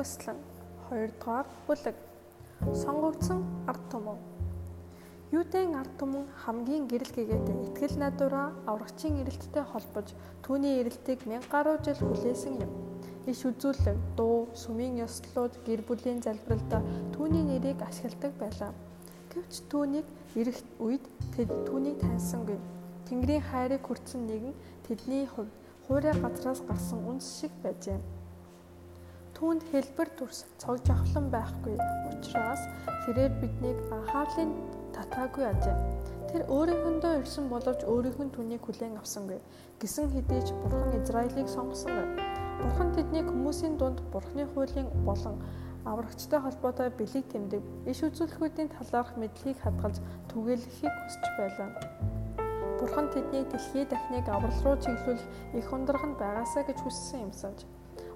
хөслөн 2 дугаар бүлэг сонгогдсон ард түмэн Юудын ард түмэн хамгийн гэрэл гэгээтэй итгэл найдвараа аврагчийн эрэлттэй холбож түүний эрэлтийг мянга гаруй жил хүлээсэн юм. Иш үзүүлэг, дуу, сүмийн ёслолууд, гэр бүлийн залбиралдаа түүний нэрийг ашигладаг байлаа. Гэвч түүнийг ирэх үед тэд түүнийг таньсангүй. Тэнгэрийн хайрыг хүртсэн нэгэн тэдний хувьд хуурай газраас гарсан үнс шиг байжээ. Түүнд хэлбэр төрс цог жавхлан байхгүй учраас тэрээр биднийг анхаарлын татаагүй ажээ. Тэр өөрийнхөндөө ирсэн боловч өөрийнх нь түүнийг хүлээн авсангүй. Гисэн хэдий ч Бурхан Израилийг сонгосон байв. Бурхан тэднийг хүмүүсийн дунд Бурханы хуулийн болон аврагчтай холбоотой бэлэг тэмдэг иш үзүүлэхүүдийн талаарх мэдлэгийг хадгалж түгээлэхийг хүсэж байлаа. Бурхан тэднийг дэлхий дахныг аврал руу чиглүүлэх их ундраханд байгаасаа гэж хүссэн юмсаж.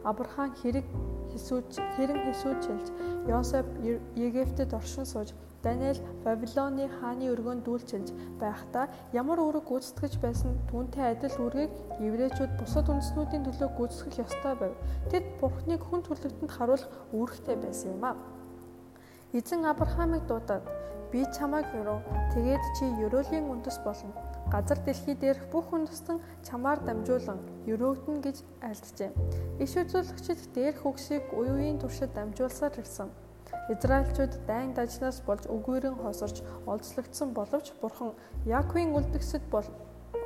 Авраам хэрэг хэсүүж хэрэн хэсүүжилж Йосеф Египтэд оршин сууж Даниэл Бабилоны хааны өргөөнд дүүлчилж байхдаа ямар үүрэг гүйцэтгэж байсан түүнтэй адил үүргийг еврейчүүд бусад үндэстнүүдийн төлөө гүйцэтгэх ёстой байв. Тэд Бурхныг хүн төрлөختөнд харуулах үүрэгтэй байсан юм а. Эзэн Авраамыг дуудаад би чамайг өрөө тэгээд чи ерөөлийн үндэс болно газар дэлхий дээрх бүх үндэстэн чамаар дамжуулан өрөөгдөн гэж альджээ. Иш үзүүлэгчид дээрх үгсийг үе үеийн туршид дамжуулсаар ирсэн. Израильчууд дайн дажнаас болж үгээрэн хосорч олзлогдсон боловч Бурхан Яаковын үлдгэсэд бол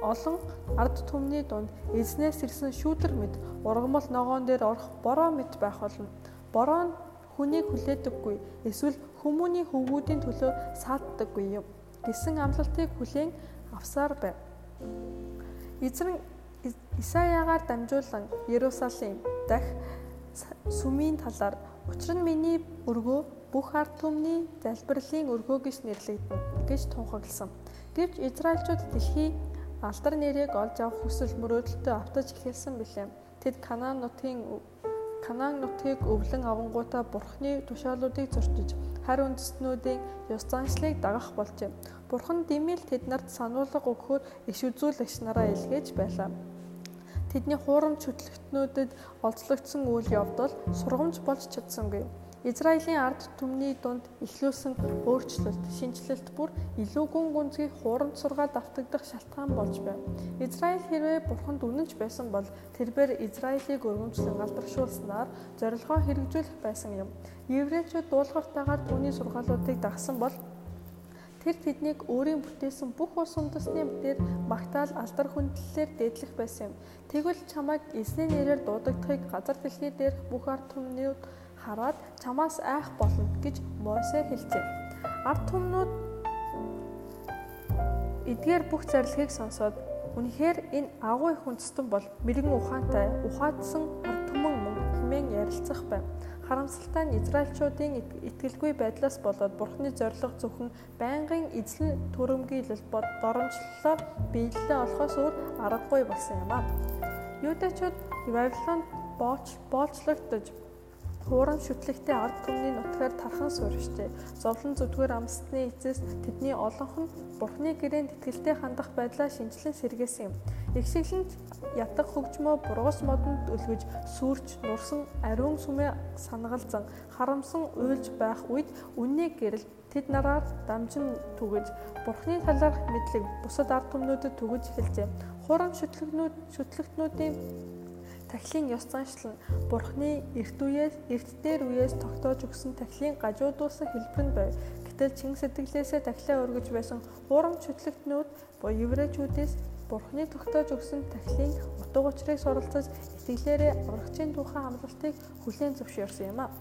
олон ард түмний дунд эзнээс ирсэн шүүдэр мэд ургамал ногоон дээр орох бороо мэт байх болно. Бороо нь хүнийг хүлээдэггүй эсвэл хүмүүний хөвгүүдийн төлөө сааддаггүй юм. Гэсэн амлалтыг хүлээн авсаар байв. Эзэн Исаяагаар дамжуулан Ерусалим дах сүмийн талаар учир нь миний өргөө бүх ард түмний залбирлын өргөө гэж нэрлэгдэнэ гэж тунхагласан. Гэвч Израильчууд дэлхий алдар нэрийг олж авах хүсэл мөрөөдөлтөд автаж эхэлсэн билээ. Тэд Канаан нутгийн Канаан нутгийг өвлөн авангуудаа Бурхны тушаалуудыг зөрчиж харь үндэстнүүдийн ёс заншлыг дагах болжээ. Бурхан димэл тэднэрт сануулга өгөхөөр иш үзүүлэгч нараа илгээж байлаа. Тэдний хуурамч хөтлөгтнүүдэд олзлогдсон үйл явдал сургамж болж чадсангүй. Израилийн ард түмний дунд эхлүүлсэн өөрчлөлт, шинжилэлт бүр илүү гүн гүнзгий хуурамч сургаал давтагдах шалтгаан болж байв. Израиль хэрвээ бурханд үнэнч байсан бол тэрээр Израилийг өргөмжлөн алдаршуулснаар зорилгоо хэрэгжүүлэх байсан юм. Еврейчүүд дуулууртаагаар түүний сургаалуудыг дагсан бол Тэр тэднийг өөрийн бүтээсэн бүх ус үндэсний дээр магтаал алдар хүндлэлээр дээдлэх байсан юм. Тэгвэл чамайг эзний нэрээр дуудагдахыг газар дэлхий дээрх бүх ард түмнүүд хараад чамаас айх болно гэж Мосе хэлжээ. Ард түмнүүд эдгээр бүх зарлигийг сонсоод үнэхээр энэ агуу их үндэстэн бол мэрэгэн ухаантай ухаадсан ард түмэн мөн хэмээн ярилцах байв. Харамсалтай нь Израильчуудын итгэлгүй байдлаас болоод Бурхны зориг зөвхөн байнгын эзлэн төрөмгийлэл бод доромжлолоо биелэлээ олохоос өөр аргагүй болсон юм а. Юудачууд Вавилонд бооч боолчлогдож Хуурам шүтлэгтэй ард түмний нутгаар тархан суурьжээ. Зовлон зүдгээр амсны эцэс тэдний олонх нь Бурхны гэрээнд итгэлтэй хандах байдлаа шинжлэн сэргээсэн юм. Игшиглэнт ятг хөгжмөө бургас модонд өлгөж сүрч нурсан ариун сүмээ санагалзан харамсан уйлж байх үед үннийг гэрэл тэд нараар дамжин түгэж Бурхны талаарх мэдлэг бусад ард түмнүүдэд түгэж эхэлжээ. Хурам шүтлэгнүүд шүтлэгтнүүдийн Тахилын ёс заншил нь Бурхны эрт үеэс эрт дээр үеэс тогтоож өгсөн тахилын гажуудуулсан хэлбэр нь байв. Гэтэл чин сэтгэлээсээ тахилаа өргөж байсан хуурамч хөтлөгтнүүд бо еврейчүүдээс Бурхны тогтоож өгсөн тахилын утга учирыг суралцаж итгэлээрээ аврагчийн тухайн амлалтыг хүлээн зөвшөөрсөн юм а.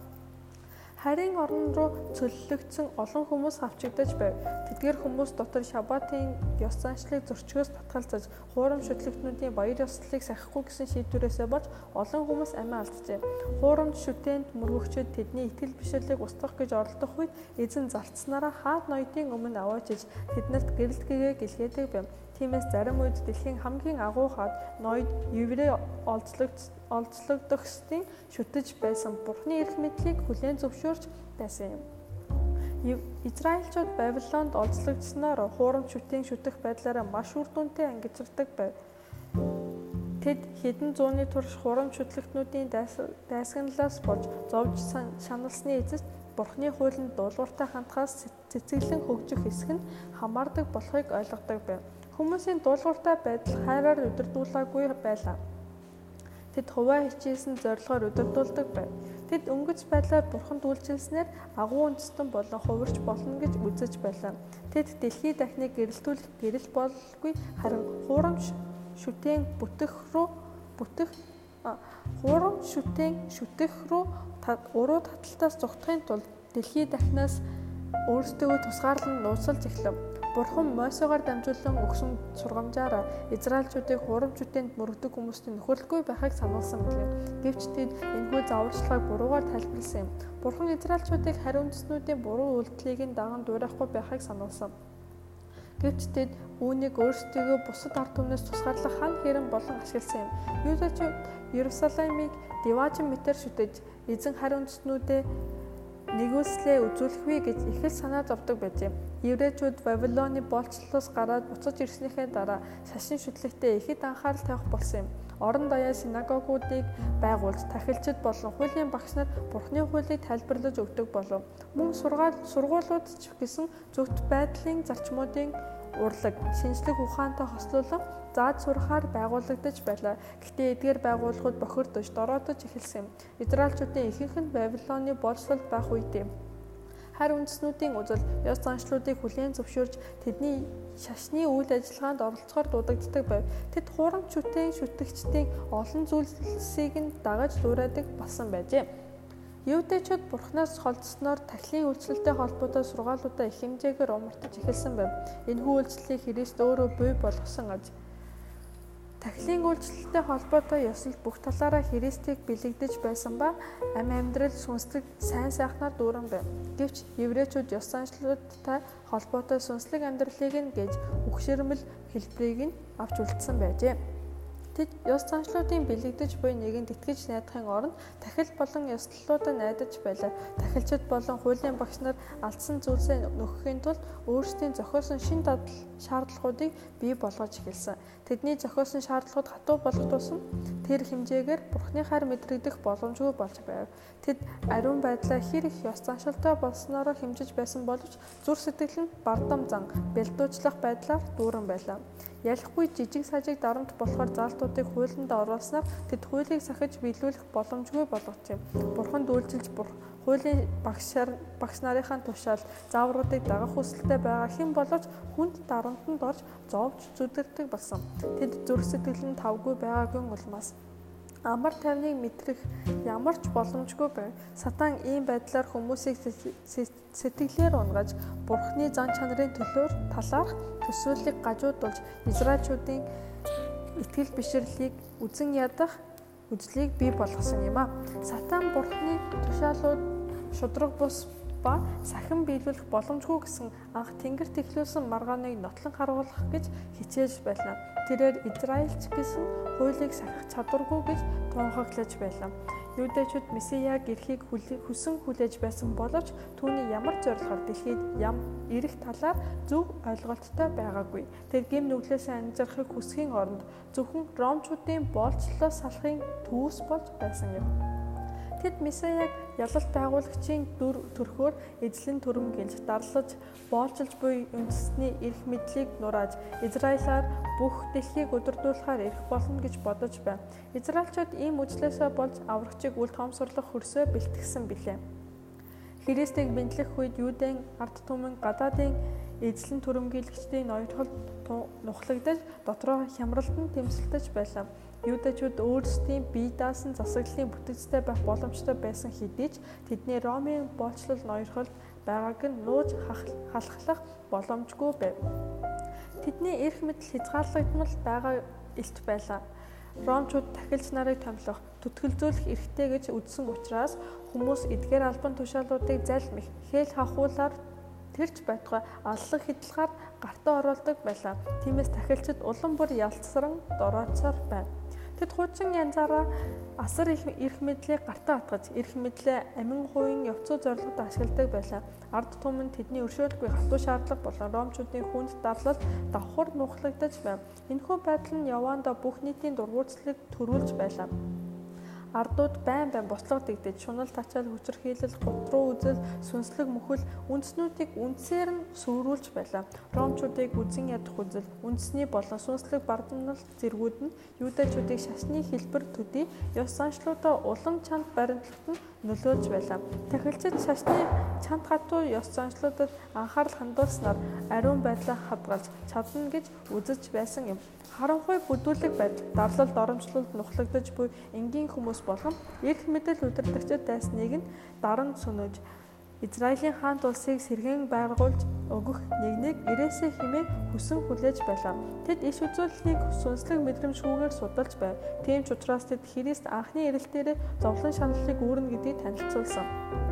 Харийн орон руу цөллөгдсөн олон хүмүүс авчигдаж байв. Тэдгээр хүмүүс дотор Шабатын ёс заншлыг зөрчгөөс татгалзаж, хуурам шүтлэгтнүүдийн баяр ёслолыг сахихгүй гэсэн шийдвэрээсээ болж олон хүмүүс амиа алджээ. Хуурамч шүтээнд мөргөгчөд тэдний итгэл бишрлийг устгах гэж оролдох үед эзэн зарцснараа хаад ноёдын өмнө аваачиж тэднэрт гэрэлтгээгээ гэлгээдэг байв. Тиймээс зарим үед дэлхийн хамгийн агуу хаад ноёд еврей олзлогдохстын шүтэж байсан Бурхны эрх мэдлийг хүлээн зөвшөөрч байсан юм. Израильчууд Бабилонд олзлогдсноор хуурам шүтэн шүтэх байдлаараа маш үр дүнтэй ангижирдаг байв. Тэд хэдэн зууны турш хурам шүтлэгтнүүдийн дайсагналаас болж зовж шаналсны эцэст Бурхны хуулинд дуулууртай хандхаас цэцэглэн хөгжих хэсэг нь хамаардаг болохыг ойлгодог байв. Хүмүүсийн дуулууртай байдал хайраар өдөрдүүлээгүй байлаа. Тэд хуваа хичээсэн зорилгоор өдөрдүүлдэг байв. Тэд өнгөц байдлаар бурханд үйлчилснээр агуу үндэстэн болон хувирч болно гэж үзэж байлаа. Тэд дэлхий дахныг гэрэлтүүлэх гэрэл болгүй харин хуурамч шүтэн бүтэх рүү бүтэх хурам шүтэн шүтэх рүү уруу таталтаас зогтохын тулд дэлхий дахнаас өөрсдөө тусгаарлан нууцлж эхлэв. Бурхан Мосегаар дамжуулан өгсөн сургамжаар Израильчуудыг хурам жүтэнд мөрөгдөг хүмүүсийн нөхөрлөхгүй байхыг сануулсан билээ. Гэвч тэд энэхүү зааварчилгааг буруугаар тайлбарласан юм. Бурхан Израильчуудыг хариу үндэснүүдийн буруу үйлдэлийг нь даган дуурайхгүй байхыг сануулсан. Гэвч тэд үүнийг өөрсдийгөө бусад ард түмнээс тусгаарлах хан хэрэм болон ашигласан юм. Юудачууд Иерусалимыг диваажин метр шүтэж эзэн хариу үндэснүүдэд нэгүслээ үзүүлэхвэ гэж их л санаа зовдөг байжээ. Еврейчүүд Вавилоны болцлоос гараад буцаж ирснийхээ дараа шашин шүтлэгтээ ихэд анхаарал тавих болсон юм. Орон даяар синагогуудыг байгуулж тахилчид болон хуулийн багш нар Бурхны хуулийг тайлбарлаж өгдөг болов. Мөн сургуулиуд ч гэсэн зөвхт байдлын зарчмуудын урлаг, шинжлэх ухаантай хослуулан зааж сурахаар байгуулагдаж байлаа. Гэхдээ эдгээр байгууллагууд бохирдож, дороодож эхэлсэн юм. Израильчүүдийн ихэнх нь Бабилоны боловсрол байх үедээ Харь үндэснүүдийн үзэл ёс заншлуудыг хүлээн зөвшөөрж тэдний шашны үйл ажиллагаанд оролцохоор дуудагддаг байв. Тэд хуурамч шүтэн шүтгчдийн олон зүйлсийг нь дагаж дуурайдаг болсон байжээ. Юудэчүүд бурхнаас холдсноор тахилын үйлчлэлтэй холбоотой сургаалуудаа их хэмжээгээр умартаж эхэлсэн байв. Энэхүү үйлчлэлийг Христ өөрөө буй болгосон аж. Тахилын үйлчлэлтэй холбоотой ёслол бүх талаараа Христийг бэлэгдэж байсан ба амь амьдрал сүнслэг сайн сайхнаар дүүрэн байв. Гэвч еврейчүүд ёс заншлуудтай холбоотой сүнслэг амьдралыг нь гэж үгшэрмэл хэлбэрийг нь авч үлдсэн байжээ. Тэд ёс заншлуудын бэлэгдэж буй нэгэнд итгэж найдахын оронд тахил болон ёслолуудад найдаж байлаа. Тахилчид болон хуулийн багш нар алдсан зүйлсээ нөхөхийн тулд өөрсдийн зохиосон шин дадал шаардлагуудыг бий болгож эхэлсэн. Тэдний зохиосон шаардлагууд хатуу болох тусам тэр хэмжээгээр Бурхны хайр мэдрэгдэх боломжгүй болж байв. Тэд ариун байдлаа хэр их ёс заншилтай болсноороо хэмжиж байсан боловч зүр сэтгэл нь бардам зан бэлдүүжлэх байдлаар дүүрэн байлаа. Ялахгүй жижиг сажиг дарамт болохоор заалтуудыг хуулинд оруулснаар тэд хуулийг сахиж биелүүлэх боломжгүй болгочих юм. Бурханд үйлчилж бур хуулийн багшаар багш нарынхаа тушаал заавруудыг дагах хүсэлтэй байгаа хэн боловч хүнд дарамтанд орж зовж зүдэрдэг болсон. Тэд зүрх сэтгэл нь тавгүй байгаагийн улмаас амар тайвныг мэдрэх ямар ч боломжгүй байв. Сатан ийм байдлаар хүмүүсийг сэтгэлээр унгаж Бурхны зан чанарын төлөөр талаарх төсөөллийг гажуудулж Израильчүүдийн итгэл бишрлийг үзен ядах үзлийг бий болгосон юм а. Сатан Бурхны тушаалууд шудраг бус ба сахин биелүүлэх боломжгүй гэсэн анх тэнгэрт эхлүүлсэн маргааныг нотлон харуулах гэж хичээж байлаа. Тэрээр Израильч гэсэн хуулийг сахих чадваргүй гэж тунхаглаж байлаа. Юудэчүүд Месияг эрхийг хүсэн хүлээж байсан боловч түүний ямар зорилгоор дэлхийд ям ирэх талаар зөв ойлголттой байгаагүй. Тэр гим нүглээс анзаарахыг хүсхийн оронд зөвхөн ромчуудын боолчлолоос салахын түүс болж байсан юм. Тэд Месаяг ялалт байгуулагчийн дүр төрхөөр эзлэн түрэмгийлж дарлаж боолчилж буй үндэсний эрх мэдлийг нурааж Израилаар бүх дэлхийг өдөрдүүлэхээр эрх болно гэж бодож байна. Израильчууд ийм үжлээсээ болж аврагчийг үл тоомсорлох хөрсөө бэлтгэсэн билээ. Христийг бэнтлэх үед Юудын ард түмэн гадаадын эзлэн түрэмгийлэгчдийн ноёрхол нухлагдаж дотроо хямралд нь тэмцэлдэж байлаа. Юудэчүүд өөрсдийн бие даасан засаглалын бүтэцтэй байх боломжтой байсан хэдий ч тэдний Ромын боолчлол ноёрхолд байгааг нь нууж халахлах боломжгүй байв. Тэдний эрх мэдэл хязгаарлагдмал байгаа илт байлаа. Ромчууд тахилч нарыг томлох, түтгэлзүүлэх эрхтэй гэж үзсэн учраас хүмүүс эдгээр албан тушаалуудыг залмих, хэл хахуулаар тэрч байтугай аллах хидалгаар гартаа оруулдаг байлаа. Тиймээс тахилчид улам бүр ялцсаран дорооцоор байна. Тэд хуучин янзаараа асар их эрх мэдлийг гартаа атгаж, эрх мэдлээ амин хувийн явцуу зорилгод ашигладаг байлаа. Ард түмэн тэдний өршөөлгүй хатуу шаардлага болон ромчуудын хүнд дарлал давхар нухлагдаж байв. Энэхүү байдал нь Яванда бүх нийтийн дургуутслыг төрүүлж байлаа ардууд байн байн бослого дэгдэж шунал тачаал хүчрхийлэл гутруу үзэл сүнслэг мөхөл үндснүүдийг үндсээр нь сүрүүлж байлаа. Ромчуудыг үзен ядах үзэл үндэсний болон сүнслэг бардамнал зэргүүд нь юудэчүүдийг шашны хэлбэр төдий ёс заншлуудаа улам чанд баримтлалт нь нөлөөлж байлаа. Тахилчид шашны чанд хатуу ёс заншлуудад анхаарал хандуулснаар ариун байдлаа хадгалж чадна гэж үзэж байсан юм. Харанхуй бүдүүлэг байдал, дарлал доромжлолд нухлагдаж буй энгийн хүмүүс болгон эрх мэдэл удирдагчид дайсныг нь даран сөнөж Израилийн хаант улсыг сэргэн байгуулж өгөх нэгнийг ирээсээ хэмээн хүсэн хүлээж байлаа. Тэд иш үзүүлэлтийг сүнслэг мэдрэмжгүйгээр судалж байв. Тийм ч учраас тэд Христ анхны ирэлтээрээ зовлон шаналлыг үүрнэ гэдгийг танилцуулсан.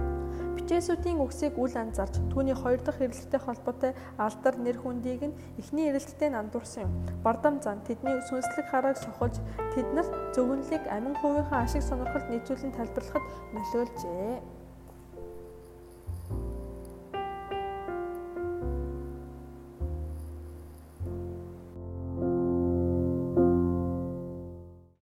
Бичээсүүдийн үгсийг үл анзаарч түүний хоёр дахь ирэлттэй холбоотой алдар нэр хүндийг нь эхний ирэлттэй нь андуурсан юм. Бардам зан тэдний сүнслэг харааг сохолж тэднэрт зөвөнлийг амин хувийнхаа ашиг сонирхолд нийцүүлэн тайлбарлахад нөлөөлжээ.